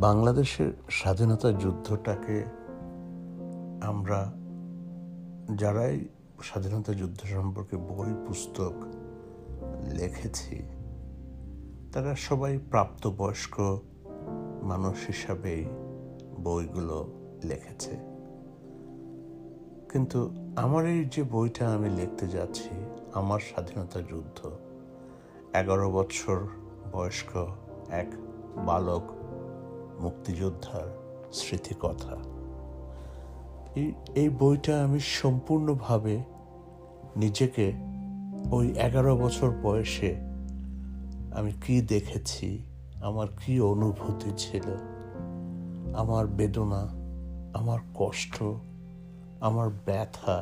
বাংলাদেশের স্বাধীনতা যুদ্ধটাকে আমরা যারাই স্বাধীনতা যুদ্ধ সম্পর্কে বই, পুস্তক লিখেছি, তারা সবাই প্রাপ্তবয়স্ক মানুষ হিসাবেই বইগুলো লিখেছে। কিন্তু আমার এই যে বইটা আমি লিখতে যাচ্ছি, আমার স্বাধীনতা যুদ্ধ, এগারো বছর বয়স্ক এক বালক মুক্তিযোদ্ধার স্মৃতিকথা। এই বইটা আমি সম্পূর্ণভাবে নিজেকে ওই এগারো বছর বয়সে আমি কি দেখেছি, আমার কি অনুভূতি ছিল, আমার বেদনা, আমার কষ্ট, আমার ব্যথা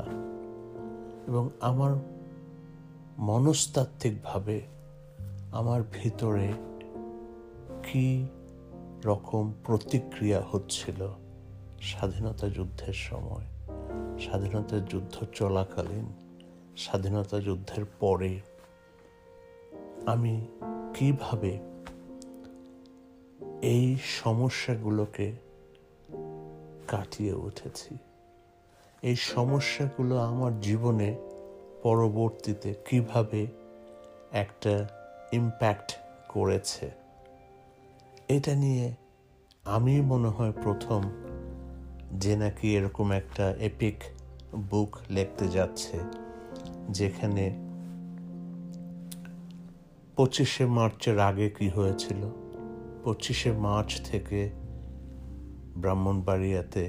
এবং আমার মনস্তাত্ত্বিকভাবে আমার ভিতরে কি রকম প্রতিক্রিয়া হচ্ছিল স্বাধীনতা যুদ্ধের সময়। স্বাধীনতা যুদ্ধ চলাকালীন, স্বাধীনতা যুদ্ধের পরে আমি কীভাবে এই সমস্যাগুলোকে কাটিয়ে উঠেছি? এই সমস্যাগুলো আমার জীবনে পরবর্তীতে কীভাবে একটা ইম্প্যাক্ট করেছে? এটা নিয়ে আমি মনে হয় প্রথম যে নাকি এরকম একটা এপিক বুক লিখতে যাচ্ছে, যেখানে পঁচিশে মার্চের আগে কি হয়েছিল? পঁচিশে মার্চ থেকে ব্রাহ্মণবাড়িয়াতে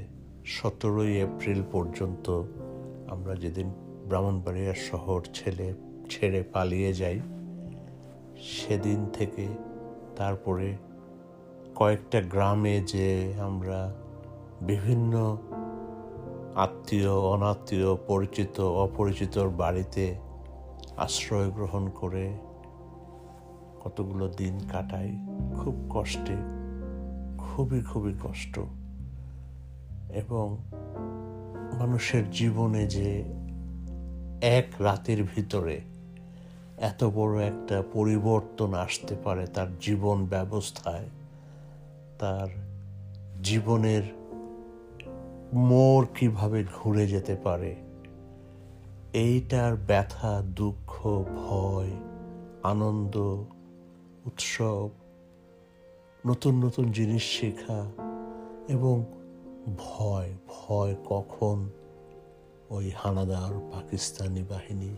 সতেরোই এপ্রিল পর্যন্ত আমরা যেদিন ব্রাহ্মণবাড়িয়া শহর ছেলে, ছেড়ে পালিয়ে যাই, সেদিন থেকে তারপরে কয়েকটা গ্রামে যে আমরা বিভিন্ন আত্মীয়, অনাত্মীয়, পরিচিত, অপরিচিতর বাড়িতে আশ্রয় গ্রহণ করে কতগুলো দিন কাটাই, খুব কষ্টে, খুবই খুবই কষ্ট। এবং মানুষের জীবনে যে এক রাতের ভিতরে এত বড় একটা পরিবর্তন আসতে পারে তার জীবন ব্যবস্থায় তার জীবনের মোর কীভাবে ঘুরে যেতে পারে? এইটার ব্যথা, দুঃখ, ভয়, আনন্দ, উৎসব, নতুন নতুন জিনিস শেখা এবং ভয় ভয় কখন ওই হানাদার পাকিস্তানি বাহিনী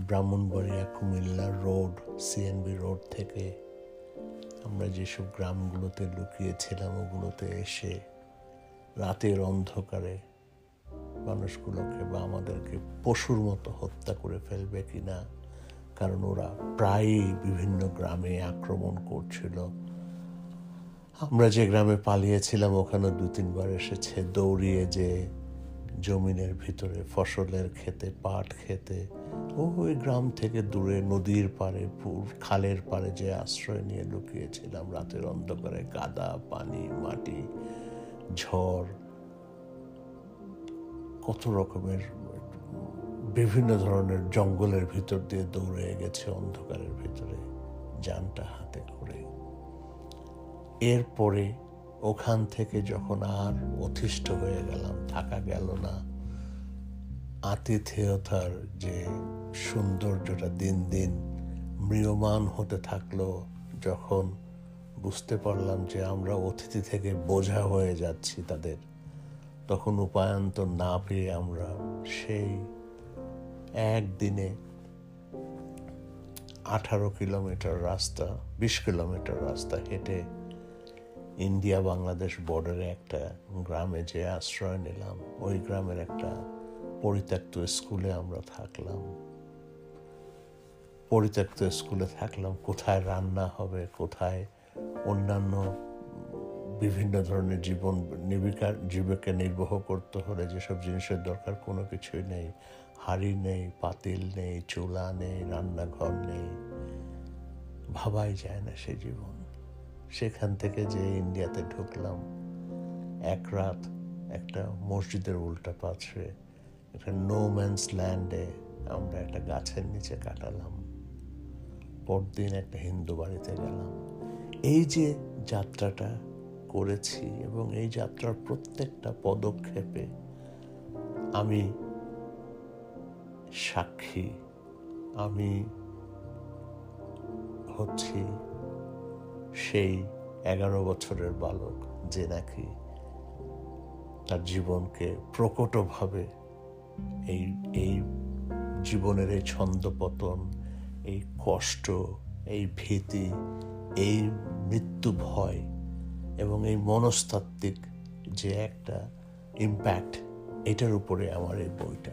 Brahmanbaria Comilla road CNB road থেকে আমরা যেসব গ্রামগুলোতে লুকিয়েছিলাম, ওগুলোতে এসে রাতের অন্ধকারে মানুষগুলোকে বা আমাদেরকে পশুর মতো হত্যা করে ফেলবে কি না কারণ ওরা প্রায়ই বিভিন্ন গ্রামে আক্রমণ করছিল। আমরা যে গ্রামে পালিয়েছিলাম, ওখানে দু তিনবার এসেছে দৌড়িয়ে যে জমিনের ভিতরে, ফসলের খেতে পাট খেতে ওই গ্রাম থেকে দূরে, নদীর পাড়ে খালের পাড়ে যে আশ্রয় নিয়ে লুকিয়েছিলাম, রাতের অন্ধকারে কাদা পানি, মাটি, ঝড়, কত রকমের, বিভিন্ন ধরনের জঙ্গলের ভিতর দিয়ে দৌড়ে গেছে অন্ধকারের ভিতরে, যানটা হাতে করে। এরপরে ওখান থেকে যখন আর অতিষ্ঠ হয়ে গেলাম, থাকা গেল না। আতিথেয়তার যে সৌন্দর্যটা দিন দিন ম্রিয়মান হতে থাকল, যখন বুঝতে পারলাম যে আমরা অতিথি থেকে বোঝা হয়ে যাচ্ছি তাদের, তখন উপায়ন্তর না পেয়ে আমরা সেই একদিনে আঠারো কিলোমিটার রাস্তা, বিশ কিলোমিটার রাস্তা হেঁটে ইন্ডিয়া বাংলাদেশ বর্ডারে একটা গ্রামে যে আশ্রয় নিলাম, ওই গ্রামের একটা পরিত্যক্ত স্কুলে আমরা থাকলাম। পরিত্যক্ত স্কুলে থাকলাম, কোথায় রান্না হবে, কোথায় অন্যান্য বিভিন্ন ধরনের জীবন জীবিকার জীবিকা নির্বাহ করতে হলে যেসব জিনিসের দরকার, কোনো কিছুই নেই। হাড়ি নেই, পাতিল নেই, চুলা নেই, রান্নাঘর নেই। ভাবাই যায় না সে জীবন। সেখান থেকে যে ইন্ডিয়াতে ঢুকলাম, এক রাত একটা মসজিদের উল্টা পাশে, একটা নো ম্যানস ল্যান্ডে আমরা একটা গাছের নিচে কাটালাম। পরদিন একটা হিন্দু বাড়িতে গেলাম। এই যে যাত্রাটা করেছি এবং এই যাত্রার প্রত্যেকটা পদক্ষেপে আমি সাক্ষী, আমি হচ্ছি সেই এগারো বছরের বালক যে নাকি তার জীবনকে প্রকটভাবে এই এই জীবনের এই ছন্দপতন, এই কষ্ট, এই ভীতি, এই মৃত্যু ভয় এবং এই মনস্তাত্ত্বিক যে একটা ইম্প্যাক্ট এটার উপরে আমার এই বইটা।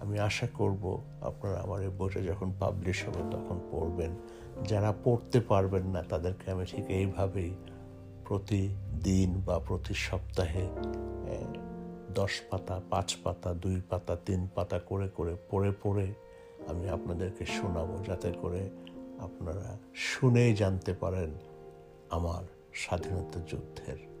আমি আশা করব আপনারা আমার এই বইটা যখন পাবলিশ হবে তখন পড়বেন। যারা পড়তে পারবেন না, তাদেরকে আমি ঠিক এইভাবেই প্রতিদিন বা প্রতি সপ্তাহে দশ পাতা, পাঁচ পাতা, দুই পাতা, তিন পাতা করে করে, পড়ে পড়ে আমি আপনাদেরকে শোনাবো, যাতে করে আপনারা শুনেই জানতে পারেন আমার স্বাধীনতা যুদ্ধের